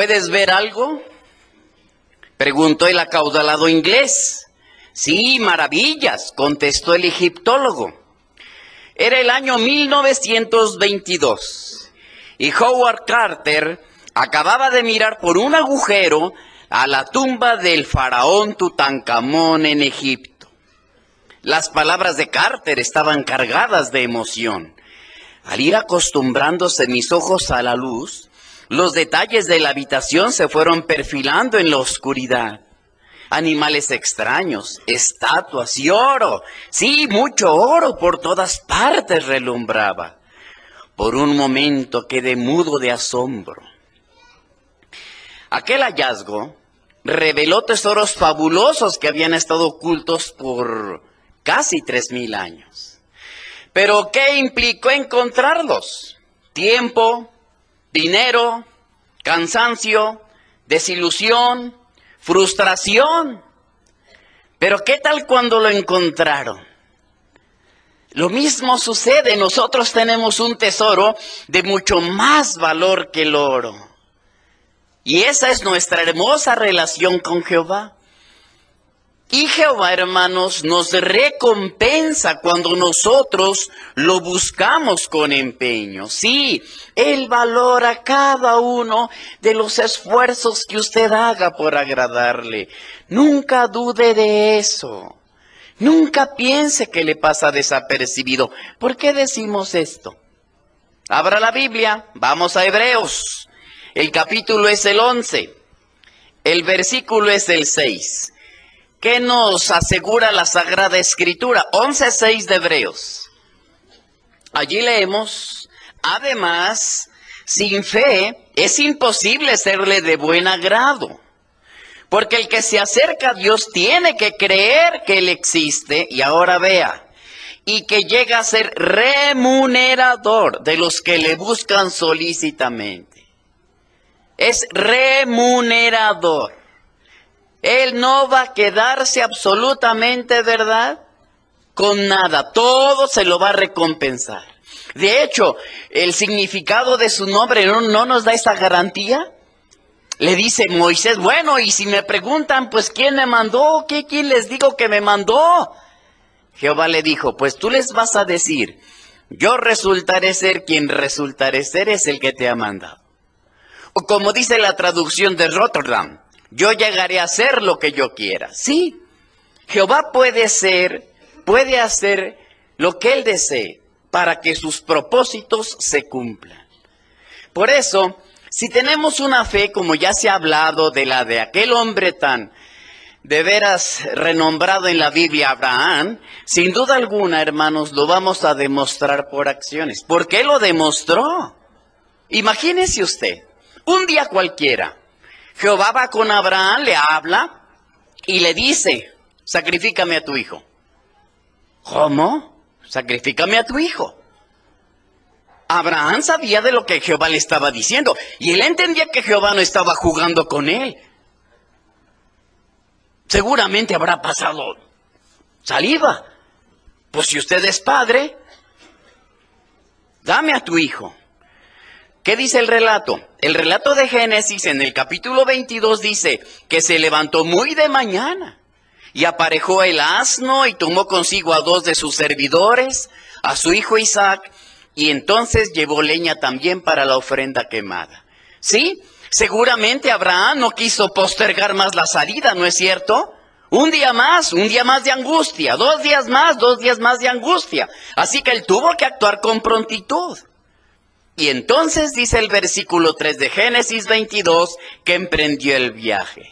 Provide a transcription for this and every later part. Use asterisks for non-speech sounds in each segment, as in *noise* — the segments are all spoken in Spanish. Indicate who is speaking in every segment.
Speaker 1: ¿Puedes ver algo? Preguntó el acaudalado inglés. Sí, maravillas, contestó el egiptólogo. Era el año 1922 y Howard Carter acababa de mirar por un agujero a la tumba del faraón Tutankamón en Egipto. Las palabras de Carter estaban cargadas de emoción. Al ir acostumbrándose mis ojos a la luz, los detalles de la habitación se fueron perfilando en la oscuridad. Animales extraños, estatuas y oro. Sí, mucho oro por todas partes relumbraba. Por un momento quedé mudo de asombro. Aquel hallazgo reveló tesoros fabulosos que habían estado ocultos por casi tres mil años. Pero ¿qué implicó encontrarlos? Tiempo, dinero, cansancio, desilusión, frustración. Pero ¿qué tal cuando lo encontraron? Lo mismo sucede, nosotros tenemos un tesoro de mucho más valor que el oro. Y esa es nuestra hermosa relación con Jehová. Y Jehová, hermanos, nos recompensa cuando nosotros lo buscamos con empeño. Sí, Él valora cada uno de los esfuerzos que usted haga por agradarle. Nunca dude de eso. Nunca piense que le pasa desapercibido. ¿Por qué decimos esto? Abra la Biblia, vamos a Hebreos. El capítulo es el 11, el versículo es el 6. ¿Qué nos asegura la Sagrada Escritura? 11.6 de Hebreos. Allí leemos, además, sin fe es imposible serle de buen agrado. Porque el que se acerca a Dios tiene que creer que Él existe, y ahora vea, y que llega a ser remunerador de los que le buscan solícitamente. Es remunerador. Él no va a quedarse absolutamente, ¿verdad? Con nada. Todo se lo va a recompensar. De hecho, el significado de su nombre no, nos da esa garantía. Le dice Moisés, bueno, y si me preguntan, pues ¿quién me mandó? ¿Qué, ¿Quién les digo que me mandó? Jehová le dijo, pues tú les vas a decir, yo resultaré ser quien resultaré ser es el que te ha mandado. O como dice la traducción de Rotterdam, yo llegaré a hacer lo que yo quiera. Sí, Jehová puede ser, puede hacer lo que Él desee para que sus propósitos se cumplan. Por eso, si tenemos una fe, como ya se ha hablado de la de aquel hombre tan de veras renombrado en la Biblia Abraham, sin duda alguna, hermanos, lo vamos a demostrar por acciones. ¿Por qué lo demostró? Imagínese usted, un día cualquiera, Jehová va con Abraham, le habla y le dice, sacrifícame a tu hijo. ¿Cómo? Sacrifícame a tu hijo. Abraham sabía de lo que Jehová le estaba diciendo y él entendía que Jehová no estaba jugando con él. Seguramente habrá pasado saliva. Pues si usted es padre, dame a tu hijo. ¿Qué dice el relato? El relato de Génesis en el capítulo 22 dice que se levantó muy de mañana y aparejó el asno y tomó consigo a dos de sus servidores, a su hijo Isaac, y entonces llevó leña también para la ofrenda quemada. ¿Sí? Seguramente Abraham no quiso postergar más la salida, ¿no es cierto? Un día más, un día más de angustia, dos días más, dos días más de angustia. Así que él tuvo que actuar con prontitud. Y entonces dice el versículo 3 de Génesis 22 que emprendió el viaje.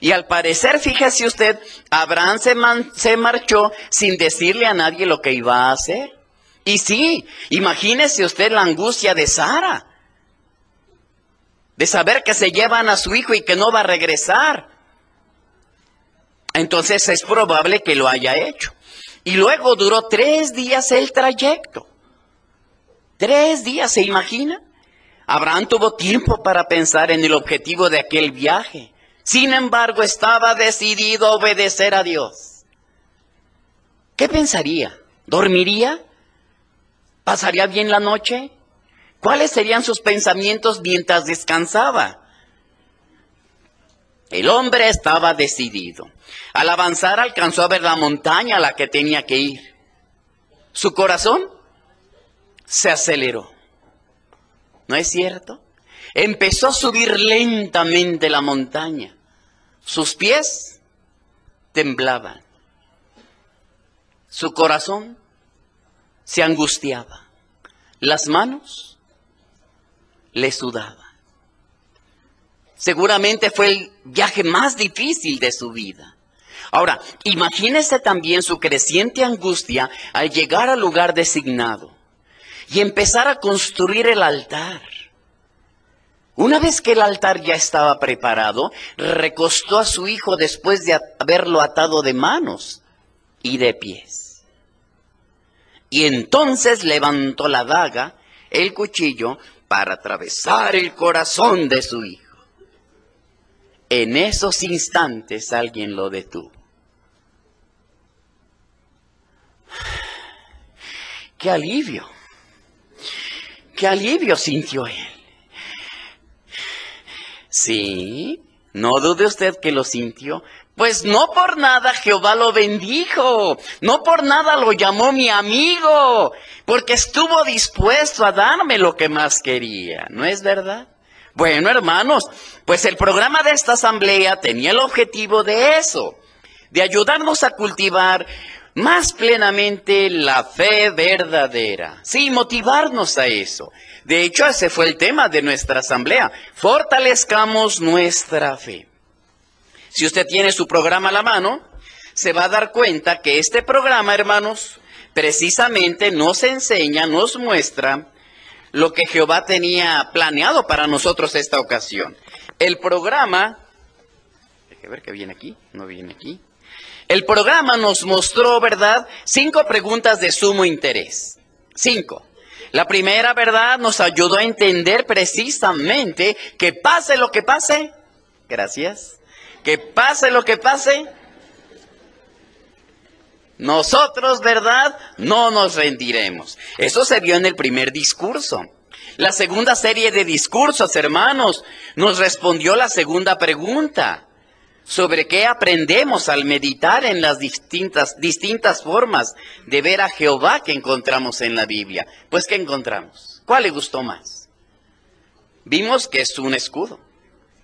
Speaker 1: Y al parecer, fíjese usted, Abraham se, se, marchó sin decirle a nadie lo que iba a hacer. Y sí, imagínese usted la angustia de Sara, de saber que se llevan a su hijo y que no va a regresar. Entonces es probable que lo haya hecho. Y luego duró tres días el trayecto. Tres días, ¿se imagina? Abraham tuvo tiempo para pensar en el objetivo de aquel viaje. Sin embargo, estaba decidido a obedecer a Dios. ¿Qué pensaría? ¿Dormiría? ¿Pasaría bien la noche? ¿Cuáles serían sus pensamientos mientras descansaba? El hombre estaba decidido. Al avanzar alcanzó a ver la montaña a la que tenía que ir. Su corazón se aceleró. ¿No es cierto? Empezó a subir lentamente la montaña. Sus pies temblaban. Su corazón se angustiaba. Las manos le sudaban. Seguramente fue el viaje más difícil de su vida. Ahora, imagínese también su creciente angustia al llegar al lugar designado y empezar a construir el altar. Una vez que el altar ya estaba preparado, recostó a su hijo después de haberlo atado de manos y de pies. Y entonces levantó la daga, el cuchillo, para atravesar el corazón de su hijo. En esos instantes alguien lo detuvo. *sighs* ¡Qué alivio! ¡Qué alivio sintió él! Sí, no dude usted que lo sintió. Pues no por nada Jehová lo bendijo, no por nada lo llamó mi amigo, porque estuvo dispuesto a darme lo que más quería, ¿no es verdad? Bueno, hermanos, pues el programa de esta asamblea tenía el objetivo de eso, de ayudarnos a cultivar más plenamente la fe verdadera. Sí, motivarnos a eso. De hecho, ese fue el tema de nuestra asamblea. Fortalezcamos nuestra fe. Si usted tiene su programa a la mano, se va a dar cuenta que este programa, hermanos, precisamente nos enseña, nos muestra lo que Jehová tenía planeado para nosotros esta ocasión. El programa, que ver que viene aquí, no viene aquí. El programa nos mostró, ¿verdad? Cinco preguntas de sumo interés. Cinco. La primera, ¿verdad? Nos ayudó a entender precisamente que pase lo que pase. Gracias. Que pase lo que pase. Nosotros, ¿verdad? No nos rendiremos. Eso se vio en el primer discurso. La segunda serie de discursos, hermanos, nos respondió la segunda pregunta sobre qué aprendemos al meditar en las distintas, distintas formas de ver a Jehová que encontramos en la Biblia. Pues, ¿qué encontramos? ¿Cuál le gustó más? Vimos que es un escudo,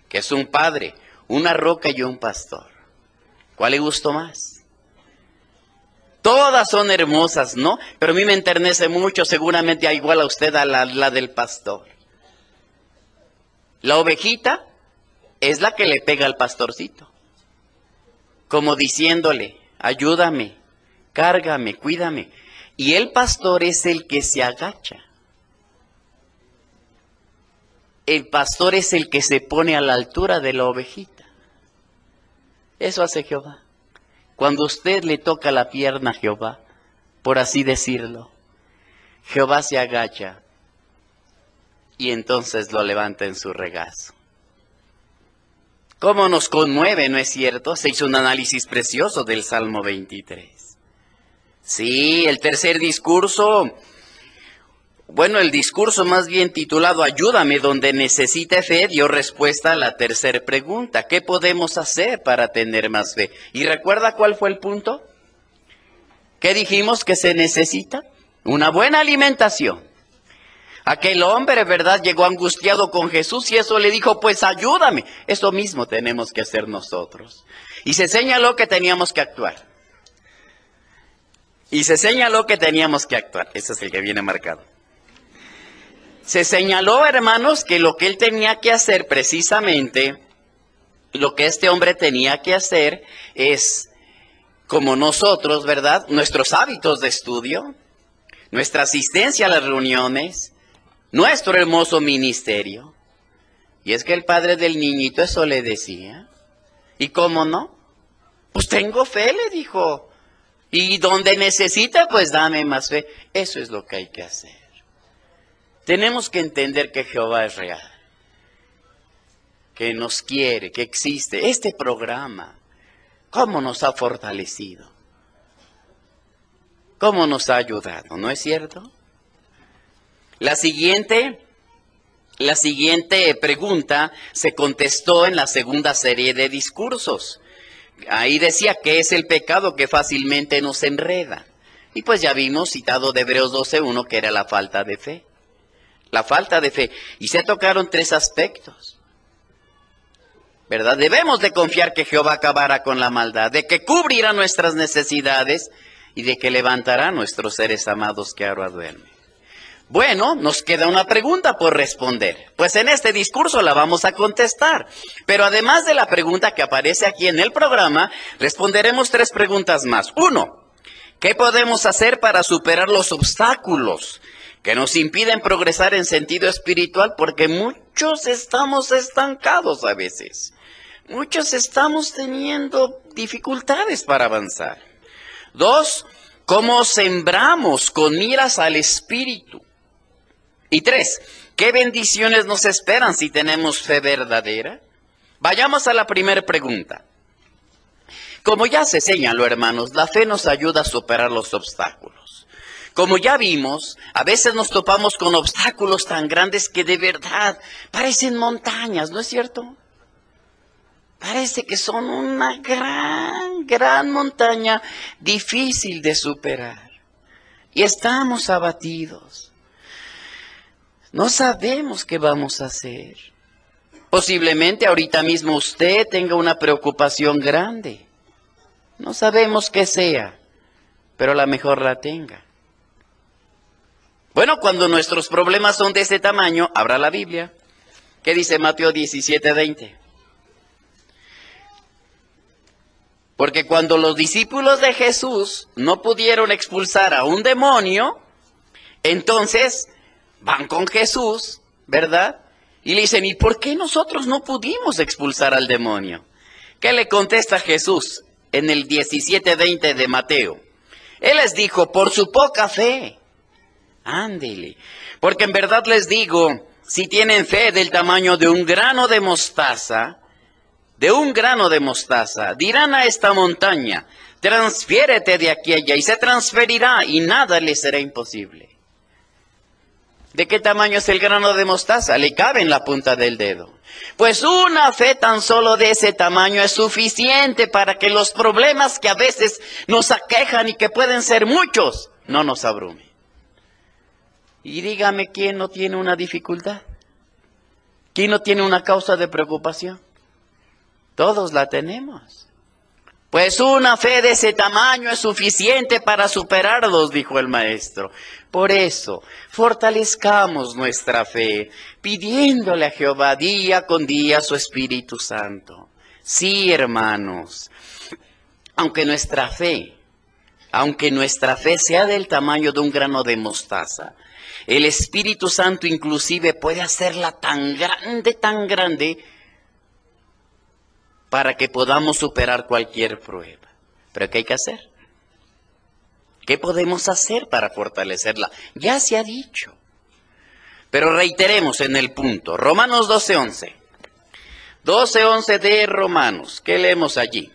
Speaker 1: que es un padre, una roca y un pastor. ¿Cuál le gustó más? Todas son hermosas, ¿no? Pero a mí me enternece mucho, seguramente igual a usted a la, la del pastor. La ovejita es la que le pega al pastorcito, como diciéndole, ayúdame, cárgame, cuídame. Y el pastor es el que se agacha. El pastor es el que se pone a la altura de la ovejita. Eso hace Jehová. Cuando usted le toca la pierna a Jehová, por así decirlo, Jehová se agacha y entonces lo levanta en su regazo. ¿Cómo nos conmueve, no es cierto? Se hizo un análisis precioso del Salmo 23. Sí, el tercer discurso bueno, el discurso más bien titulado Ayúdame donde necesite fe dio respuesta a la tercera pregunta. ¿Qué podemos hacer para tener más fe? ¿Y recuerda cuál fue el punto? ¿Qué dijimos que se necesita? Una buena alimentación. Aquel hombre, ¿verdad? Llegó angustiado con Jesús y eso le dijo, pues ayúdame. Eso mismo tenemos que hacer nosotros. Y se señaló que teníamos que actuar. Y se señaló que teníamos que actuar. Ese es el que viene marcado. Se señaló, hermanos, que lo que él tenía que hacer precisamente, lo que este hombre tenía que hacer es, como nosotros, ¿verdad? Nuestros hábitos de estudio, nuestra asistencia a las reuniones, nuestro hermoso ministerio. Y es que el padre del niñito eso le decía. ¿Y cómo no? Pues tengo fe, le dijo. Y donde necesita, pues dame más fe. Eso es lo que hay que hacer. Tenemos que entender que Jehová es real, que nos quiere, que existe. Este programa, ¿cómo nos ha fortalecido? ¿Cómo nos ha ayudado? ¿No es cierto? La siguiente La siguiente pregunta se contestó en la segunda serie de discursos. Ahí decía que es el pecado que fácilmente nos enreda. Y pues ya vimos citado de Hebreos 12.1 que era la falta de fe. La falta de fe. Y se tocaron tres aspectos. ¿Verdad? Debemos de confiar que Jehová acabará con la maldad, de que cubrirá nuestras necesidades y de que levantará a nuestros seres amados que ahora duermen. Bueno, nos queda una pregunta por responder. Pues en este discurso la vamos a contestar. Pero además de la pregunta que aparece aquí en el programa, responderemos tres preguntas más. Uno, ¿qué podemos hacer para superar los obstáculos que nos impiden progresar en sentido espiritual? Porque muchos estamos estancados a veces. Muchos estamos teniendo dificultades para avanzar. Dos, ¿cómo sembramos con miras al espíritu? Y tres, ¿qué bendiciones nos esperan si tenemos fe verdadera? Vayamos a la primera pregunta. Como ya se señaló, hermanos, la fe nos ayuda a superar los obstáculos. Como ya vimos, a veces nos topamos con obstáculos tan grandes que de verdad parecen montañas, ¿no es cierto? Parece que son una gran, gran montaña difícil de superar. Y estamos abatidos. No sabemos qué vamos a hacer. Posiblemente ahorita mismo usted tenga una preocupación grande. No sabemos qué sea, pero la mejor la tenga. Bueno, cuando nuestros problemas son de ese tamaño, abra la Biblia. ¿Qué dice Mateo 17:20? Porque cuando los discípulos de Jesús no pudieron expulsar a un demonio, entonces van con Jesús, ¿verdad? Y le dicen, ¿y por qué nosotros no pudimos expulsar al demonio? ¿Qué le contesta Jesús en el 17:20 de Mateo? Él les dijo, por su poca fe. Ándele. Porque en verdad les digo, si tienen fe del tamaño de un grano de mostaza, de un grano de mostaza, dirán a esta montaña, transfiérete de aquí allá y se transferirá y nada le será imposible. ¿De qué tamaño es el grano de mostaza? Le cabe en la punta del dedo. Pues una fe tan solo de ese tamaño es suficiente para que los problemas que a veces nos aquejan y que pueden ser muchos, no nos abrumen. Y dígame quién no tiene una dificultad. ¿Quién no tiene una causa de preocupación? Todos la tenemos. Pues una fe de ese tamaño es suficiente para superarlos, dijo el maestro. Por eso, fortalezcamos nuestra fe, pidiéndole a Jehová día con día su Espíritu Santo. Sí, hermanos, aunque nuestra fe, aunque nuestra fe sea del tamaño de un grano de mostaza, el Espíritu Santo inclusive puede hacerla tan grande, tan grande, para que podamos superar cualquier prueba. Pero ¿qué hay que hacer? ¿Qué podemos hacer para fortalecerla? Ya se ha dicho. Pero reiteremos en el punto. Romanos 12.11. 12.11 de Romanos. ¿Qué leemos allí?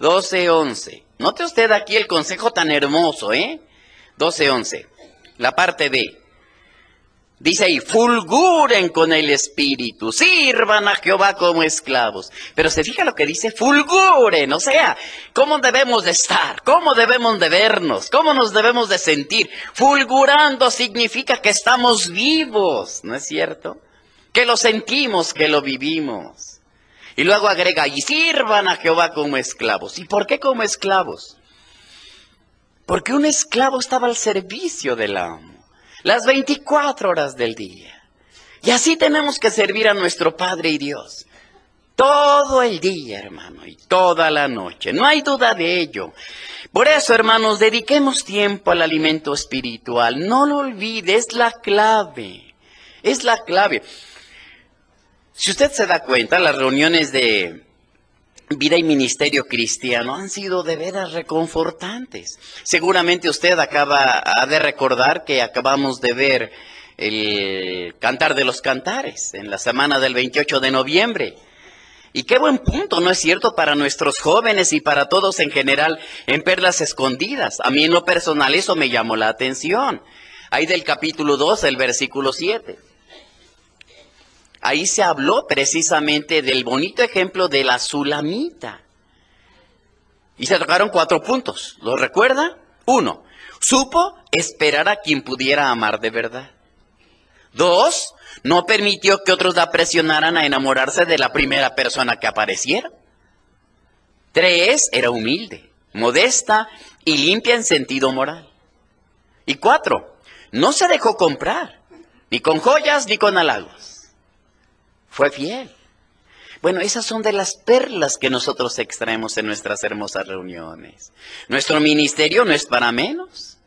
Speaker 1: 12.11. Note usted aquí el consejo tan hermoso, ¿eh? 12.11. La parte B. Dice ahí, fulguren con el Espíritu, sirvan a Jehová como esclavos. Pero se fija lo que dice, fulguren, o sea, ¿cómo debemos de estar? ¿Cómo debemos de vernos? ¿Cómo nos debemos de sentir? Fulgurando significa que estamos vivos, ¿no es cierto? Que lo sentimos, que lo vivimos. Y luego agrega, y sirvan a Jehová como esclavos. ¿Y por qué como esclavos? Porque un esclavo estaba al servicio del amo las 24 horas del día. Y así tenemos que servir a nuestro Padre y Dios. Todo el día, hermano, y toda la noche. No hay duda de ello. Por eso, hermanos, dediquemos tiempo al alimento espiritual. No lo olvide, es la clave. Es la clave. Si usted se da cuenta, las reuniones de vida y ministerio cristiano han sido de veras reconfortantes. Seguramente usted acaba de recordar que acabamos de ver el Cantar de los Cantares en la semana del 28 de noviembre. Y qué buen punto, ¿no es cierto?, para nuestros jóvenes y para todos en general en Perlas Escondidas. A mí en lo personal eso me llamó la atención. Ahí del capítulo 2, el versículo 7. Ahí se habló precisamente del bonito ejemplo de la sulamita. Y se tocaron cuatro puntos. ¿Lo recuerda? Uno, supo esperar a quien pudiera amar de verdad. Dos, no permitió que otros la presionaran a enamorarse de la primera persona que apareciera. Tres, era humilde, modesta y limpia en sentido moral. Y cuatro, no se dejó comprar, ni con joyas ni con halagos. Fue fiel. Bueno, esas son de las perlas que nosotros extraemos en nuestras hermosas reuniones. Nuestro ministerio no es para menos.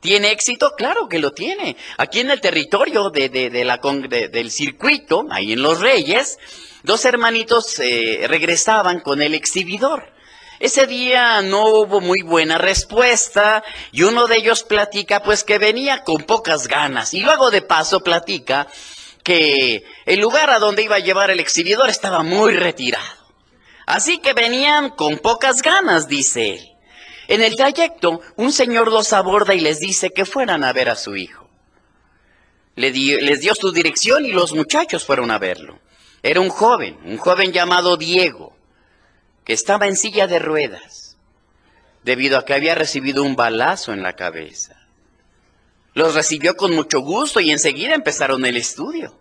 Speaker 1: ¿Tiene éxito? Claro que lo tiene. Aquí en el territorio de, la, del circuito, ahí en Los Reyes, dos hermanitos eh, regresaban con el exhibidor. Ese día no hubo muy buena respuesta y uno de ellos platica pues que venía con pocas ganas y luego de paso platica que el lugar a donde iba a llevar el exhibidor estaba muy retirado. Así que venían con pocas ganas, dice él. En el trayecto, un señor los aborda y les dice que fueran a ver a su hijo. les dio su dirección y los muchachos fueron a verlo. Era un joven, un joven llamado Diego que estaba en silla de ruedas debido a que había recibido un balazo en la cabeza. Los recibió con mucho gusto y enseguida empezaron el estudio.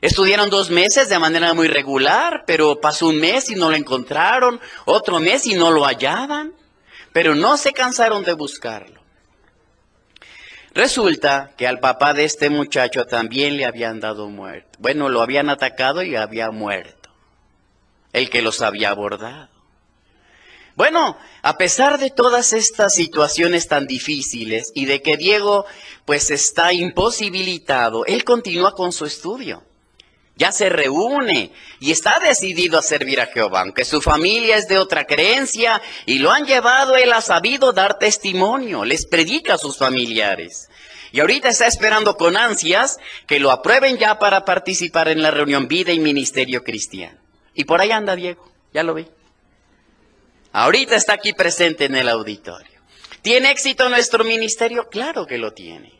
Speaker 1: Estudiaron dos meses de manera muy regular, pero pasó un mes y no lo encontraron, otro mes y no lo hallaban, pero no se cansaron de buscarlo. Resulta que al papá de este muchacho también le habían dado muerte. Bueno, lo habían atacado y había muerto el que los había abordado. Bueno, a pesar de todas estas situaciones tan difíciles y de que Diego pues está imposibilitado, él continúa con su estudio. Ya se reúne y está decidido a servir a Jehová, aunque su familia es de otra creencia y lo han llevado, él ha sabido dar testimonio, les predica a sus familiares. Y ahorita está esperando con ansias que lo aprueben ya para participar en la reunión Vida y Ministerio Cristiano. Y por ahí anda Diego, ya lo vi. Ahorita está aquí presente en el auditorio. ¿Tiene éxito nuestro ministerio? Claro que lo tiene.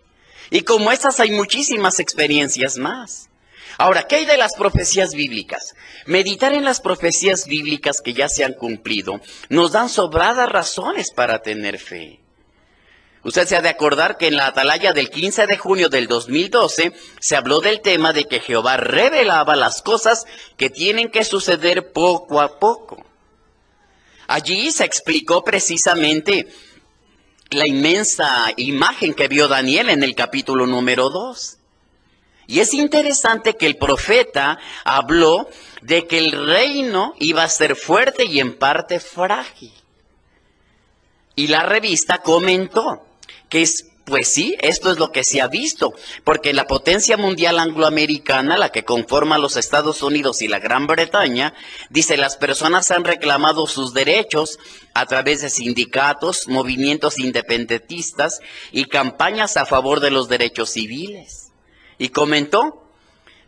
Speaker 1: Y como estas hay muchísimas experiencias más. Ahora, ¿qué hay de las profecías bíblicas? Meditar en las profecías bíblicas que ya se han cumplido nos dan sobradas razones para tener fe. Usted se ha de acordar que en la atalaya del 15 de junio del 2012 se habló del tema de que Jehová revelaba las cosas que tienen que suceder poco a poco. Allí se explicó precisamente la inmensa imagen que vio Daniel en el capítulo número 2. Y es interesante que el profeta habló de que el reino iba a ser fuerte y en parte frágil. Y la revista comentó que es pues sí, esto es lo que se ha visto, porque la potencia mundial angloamericana, la que conforma los Estados Unidos y la Gran Bretaña, dice las personas han reclamado sus derechos a través de sindicatos, movimientos independentistas y campañas a favor de los derechos civiles. Y comentó,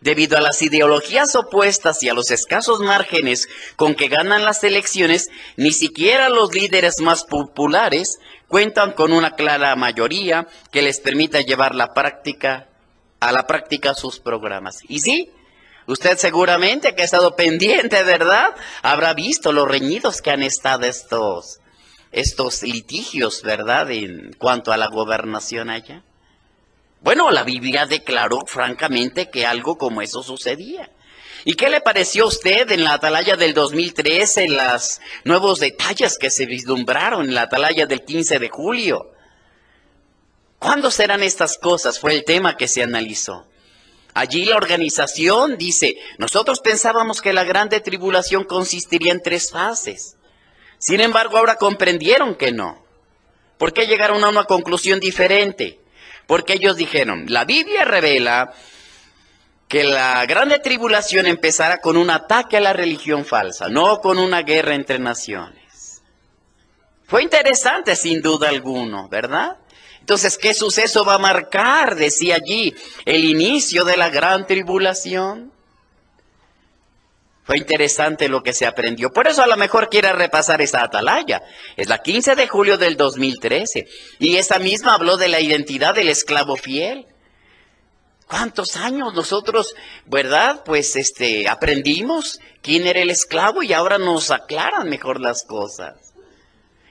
Speaker 1: debido a las ideologías opuestas y a los escasos márgenes con que ganan las elecciones, ni siquiera los líderes más populares cuentan con una clara mayoría que les permita llevar la práctica a la práctica sus programas. Y sí, usted seguramente que ha estado pendiente, ¿verdad? Habrá visto los reñidos que han estado estos estos litigios, ¿verdad? En cuanto a la gobernación allá. Bueno, la Biblia declaró francamente que algo como eso sucedía. ¿Y qué le pareció a usted en la atalaya del 2013, los nuevos detalles que se vislumbraron en la atalaya del 15 de julio? ¿Cuándo serán estas cosas? Fue el tema que se analizó. Allí la organización dice, nosotros pensábamos que la grande tribulación consistiría en tres fases. Sin embargo, ahora comprendieron que no. ¿Por qué llegaron a una conclusión diferente? Porque ellos dijeron, la Biblia revela que la grande tribulación empezará con un ataque a la religión falsa, no con una guerra entre naciones. Fue interesante sin duda alguno, ¿verdad? Entonces, ¿qué suceso va a marcar, decía allí, el inicio de la gran tribulación? Fue interesante lo que se aprendió. Por eso a lo mejor quiere repasar esa atalaya. Es la 15 de julio del 2013. Y esa misma habló de la identidad del esclavo fiel. ¿Cuántos años nosotros, verdad? Pues este, aprendimos quién era el esclavo y ahora nos aclaran mejor las cosas.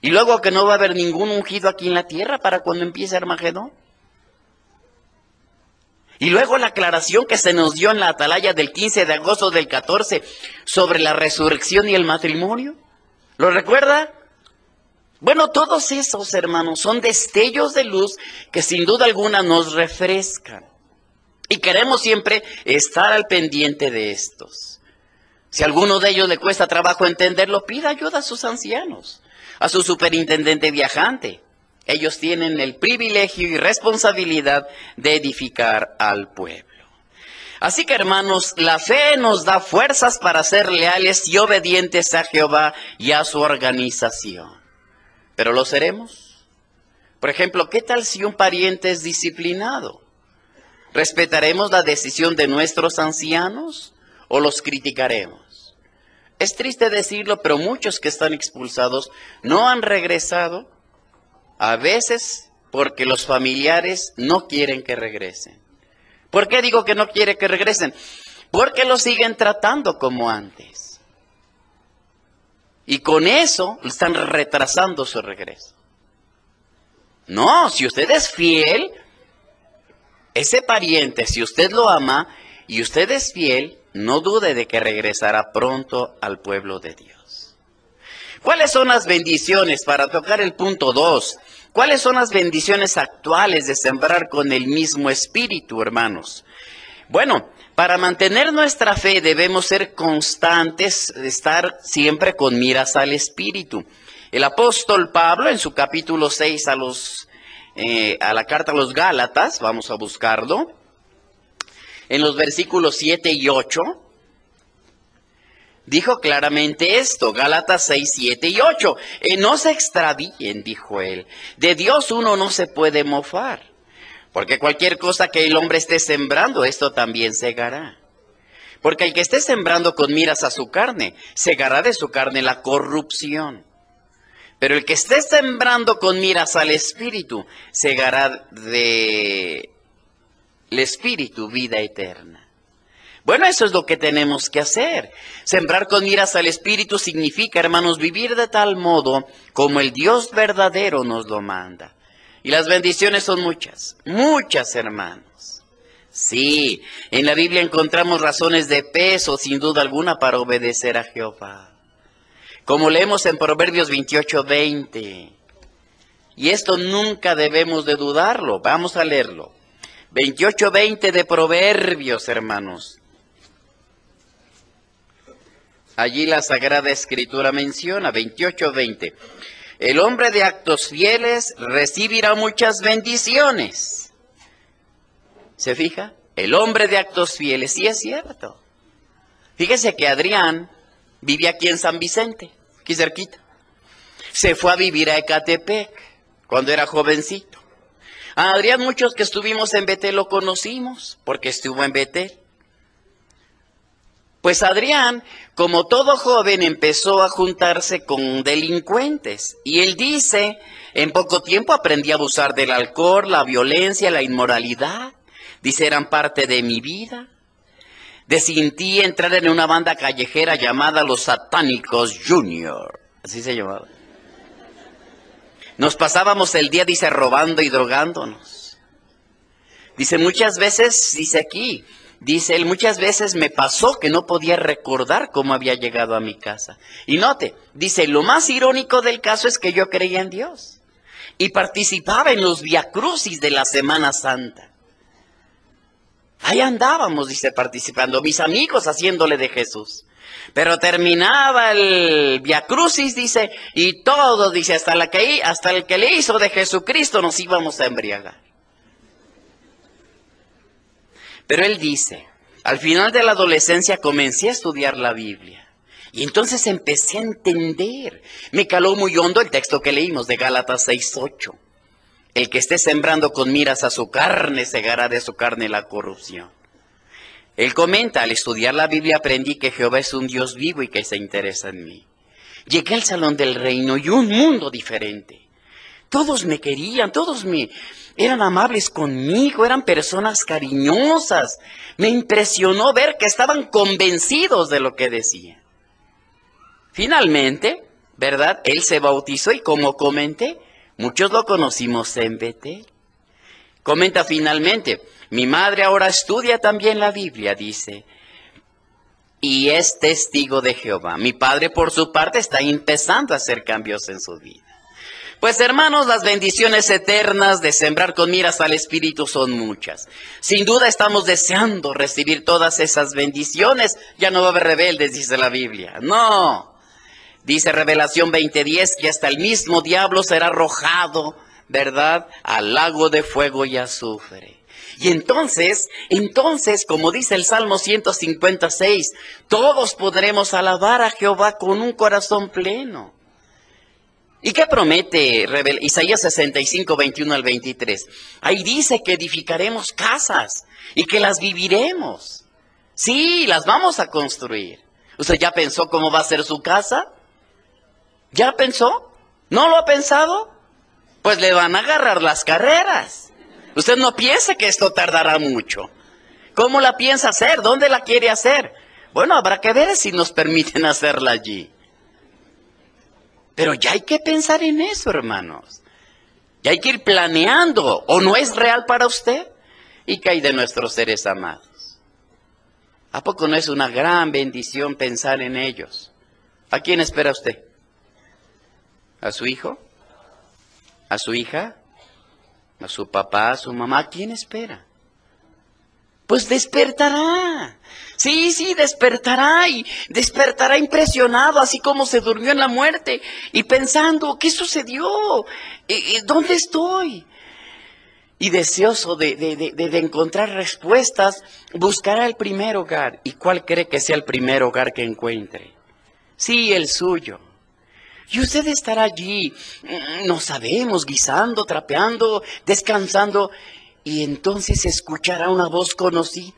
Speaker 1: Y luego que no va a haber ningún ungido aquí en la tierra para cuando empiece Armagedón. Y luego la aclaración que se nos dio en la atalaya del 15 de agosto del 14 sobre la resurrección y el matrimonio. ¿Lo recuerda? Bueno, todos esos hermanos son destellos de luz que sin duda alguna nos refrescan. Y queremos siempre estar al pendiente de estos. Si a alguno de ellos le cuesta trabajo entenderlo, pida ayuda a sus ancianos, a su superintendente viajante, ellos tienen el privilegio y responsabilidad de edificar al pueblo. Así que hermanos, la fe nos da fuerzas para ser leales y obedientes a Jehová y a su organización. ¿Pero lo seremos? Por ejemplo, ¿qué tal si un pariente es disciplinado? ¿Respetaremos la decisión de nuestros ancianos o los criticaremos? Es triste decirlo, pero muchos que están expulsados no han regresado a veces porque los familiares no quieren que regresen. ¿Por qué digo que no quiere que regresen? Porque lo siguen tratando como antes. Y con eso están retrasando su regreso. No, si usted es fiel, ese pariente, si usted lo ama y usted es fiel, no dude de que regresará pronto al pueblo de Dios. ¿Cuáles son las bendiciones para tocar el punto 2? ¿Cuáles son las bendiciones actuales de sembrar con el mismo espíritu, hermanos? Bueno, para mantener nuestra fe debemos ser constantes, estar siempre con miras al espíritu. El apóstol Pablo en su capítulo 6 a, los, eh, a la carta a los Gálatas, vamos a buscarlo, en los versículos 7 y 8, dijo claramente esto, Gálatas 6, 7 y 8. Eh, no se extravíen, dijo él. De Dios uno no se puede mofar, porque cualquier cosa que el hombre esté sembrando, esto también segará. Porque el que esté sembrando con miras a su carne, segará de su carne la corrupción. Pero el que esté sembrando con miras al Espíritu, segará de el Espíritu vida eterna. Bueno, eso es lo que tenemos que hacer. Sembrar con miras al Espíritu significa, hermanos, vivir de tal modo como el Dios verdadero nos lo manda. Y las bendiciones son muchas, muchas, hermanos. Sí, en la Biblia encontramos razones de peso, sin duda alguna, para obedecer a Jehová. Como leemos en Proverbios 28, 20. Y esto nunca debemos de dudarlo. Vamos a leerlo. 28, 20 de Proverbios, hermanos. Allí la Sagrada Escritura menciona, 28-20. El hombre de actos fieles recibirá muchas bendiciones. ¿Se fija? El hombre de actos fieles, sí es cierto. Fíjese que Adrián vive aquí en San Vicente, aquí cerquita. Se fue a vivir a Ecatepec cuando era jovencito. Adrián muchos que estuvimos en Betel lo conocimos porque estuvo en Betel. Pues Adrián, como todo joven, empezó a juntarse con delincuentes. Y él dice, en poco tiempo aprendí a abusar del alcohol, la violencia, la inmoralidad. Dice, eran parte de mi vida. Decidí entrar en una banda callejera llamada Los Satánicos Junior. Así se llamaba. Nos pasábamos el día, dice, robando y drogándonos. Dice, muchas veces, dice aquí, Dice él, muchas veces me pasó que no podía recordar cómo había llegado a mi casa. Y note, dice, lo más irónico del caso es que yo creía en Dios y participaba en los viacrucis de la Semana Santa. Ahí andábamos, dice, participando, mis amigos haciéndole de Jesús. Pero terminaba el viacrucis, dice, y todo, dice, hasta, la hasta el que le hizo de Jesucristo nos íbamos a embriagar. Pero él dice, al final de la adolescencia comencé a estudiar la Biblia. Y entonces empecé a entender. Me caló muy hondo el texto que leímos de Gálatas 6.8. El que esté sembrando con miras a su carne, segará de su carne la corrupción. Él comenta, al estudiar la Biblia aprendí que Jehová es un Dios vivo y que se interesa en mí. Llegué al salón del reino y un mundo diferente. Todos me querían, todos me eran amables conmigo, eran personas cariñosas. Me impresionó ver que estaban convencidos de lo que decía. Finalmente, ¿verdad? Él se bautizó y como comenté, muchos lo conocimos en Betel. Comenta finalmente, mi madre ahora estudia también la Biblia, dice, y es testigo de Jehová. Mi padre, por su parte, está empezando a hacer cambios en su vida. Pues hermanos, las bendiciones eternas de sembrar con miras al Espíritu son muchas. Sin duda estamos deseando recibir todas esas bendiciones. Ya no va a haber rebeldes, dice la Biblia. No. Dice Revelación 20:10 que hasta el mismo diablo será arrojado, ¿verdad?, al lago de fuego y azufre. Y entonces, entonces, como dice el Salmo 156, todos podremos alabar a Jehová con un corazón pleno. ¿Y qué promete Isaías 65, 21 al 23? Ahí dice que edificaremos casas y que las viviremos. Sí, las vamos a construir. ¿Usted ya pensó cómo va a ser su casa? ¿Ya pensó? ¿No lo ha pensado? Pues le van a agarrar las carreras. Usted no piense que esto tardará mucho. ¿Cómo la piensa hacer? ¿Dónde la quiere hacer? Bueno, habrá que ver si nos permiten *laughs* hacerla allí. Pero ya hay que pensar en eso, hermanos. Ya hay que ir planeando. ¿O no es real para usted? ¿Y qué hay de nuestros seres amados? ¿A poco no es una gran bendición pensar en ellos? ¿A quién espera usted? ¿A su hijo? ¿A su hija? a su papá, a su mamá, ¿quién espera? Pues despertará. Sí, sí, despertará y despertará impresionado, así como se durmió en la muerte y pensando, ¿qué sucedió? ¿Dónde estoy? Y deseoso de, de, encontrar respuestas, buscará el primer hogar. ¿Y cuál cree que sea el primer hogar que encuentre? Sí, el suyo. Y usted estará allí, mm, no sabemos, guisando, trapeando, descansando, y entonces escuchará una voz conocida.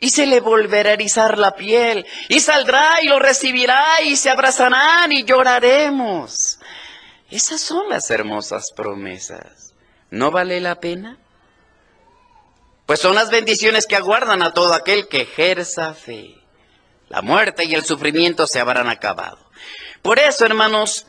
Speaker 1: Y se le volverá a erizar la piel, y saldrá y lo recibirá, y se abrazarán y lloraremos. Esas son las hermosas promesas. ¿No vale la pena? Pues son las bendiciones que aguardan a todo aquel que ejerza fe. La muerte y el sufrimiento se habrán acabado. Por eso, hermanos,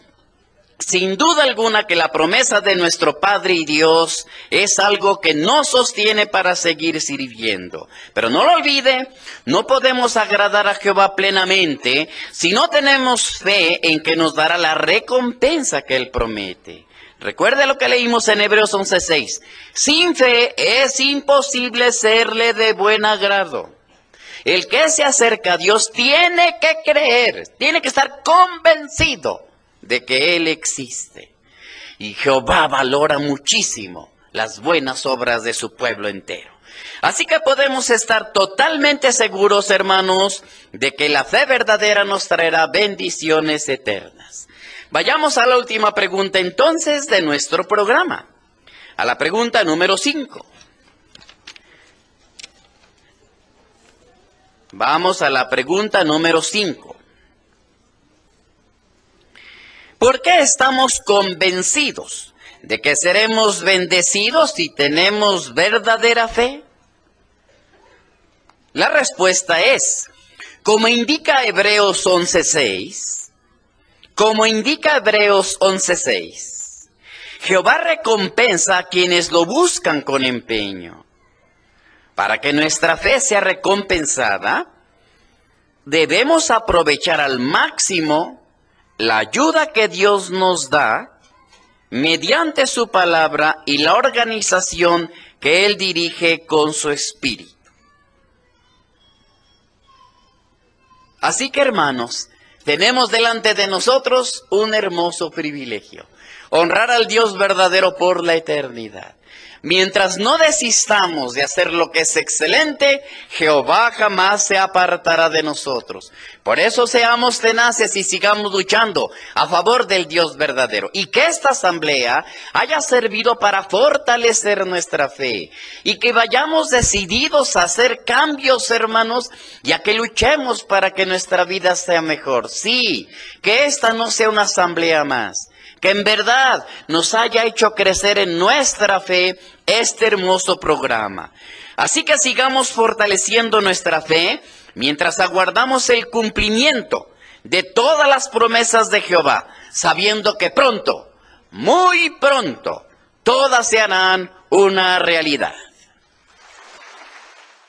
Speaker 1: sin duda alguna que la promesa de nuestro Padre y Dios es algo que nos sostiene para seguir sirviendo. Pero no lo olvide, no podemos agradar a Jehová plenamente si no tenemos fe en que nos dará la recompensa que Él promete. Recuerde lo que leímos en Hebreos 11:6. Sin fe es imposible serle de buen agrado. El que se acerca a Dios tiene que creer, tiene que estar convencido de que Él existe. Y Jehová valora muchísimo las buenas obras de su pueblo entero. Así que podemos estar totalmente seguros, hermanos, de que la fe verdadera nos traerá bendiciones eternas. Vayamos a la última pregunta entonces de nuestro programa. A la pregunta número 5. Vamos a la pregunta número 5. ¿Por qué estamos convencidos de que seremos bendecidos si tenemos verdadera fe? La respuesta es, como indica Hebreos 11.6, como indica Hebreos 11.6, Jehová recompensa a quienes lo buscan con empeño. Para que nuestra fe sea recompensada, debemos aprovechar al máximo la ayuda que Dios nos da mediante su palabra y la organización que Él dirige con su espíritu. Así que hermanos, tenemos delante de nosotros un hermoso privilegio, honrar al Dios verdadero por la eternidad. Mientras no desistamos de hacer lo que es excelente, Jehová jamás se apartará de nosotros. Por eso seamos tenaces y sigamos luchando a favor del Dios verdadero. Y que esta asamblea haya servido para fortalecer nuestra fe. Y que vayamos decididos a hacer cambios, hermanos, y a que luchemos para que nuestra vida sea mejor. Sí, que esta no sea una asamblea más que en verdad nos haya hecho crecer en nuestra fe este hermoso programa. Así que sigamos fortaleciendo nuestra fe mientras aguardamos el cumplimiento de todas las promesas de Jehová, sabiendo que pronto, muy pronto, todas se harán una realidad.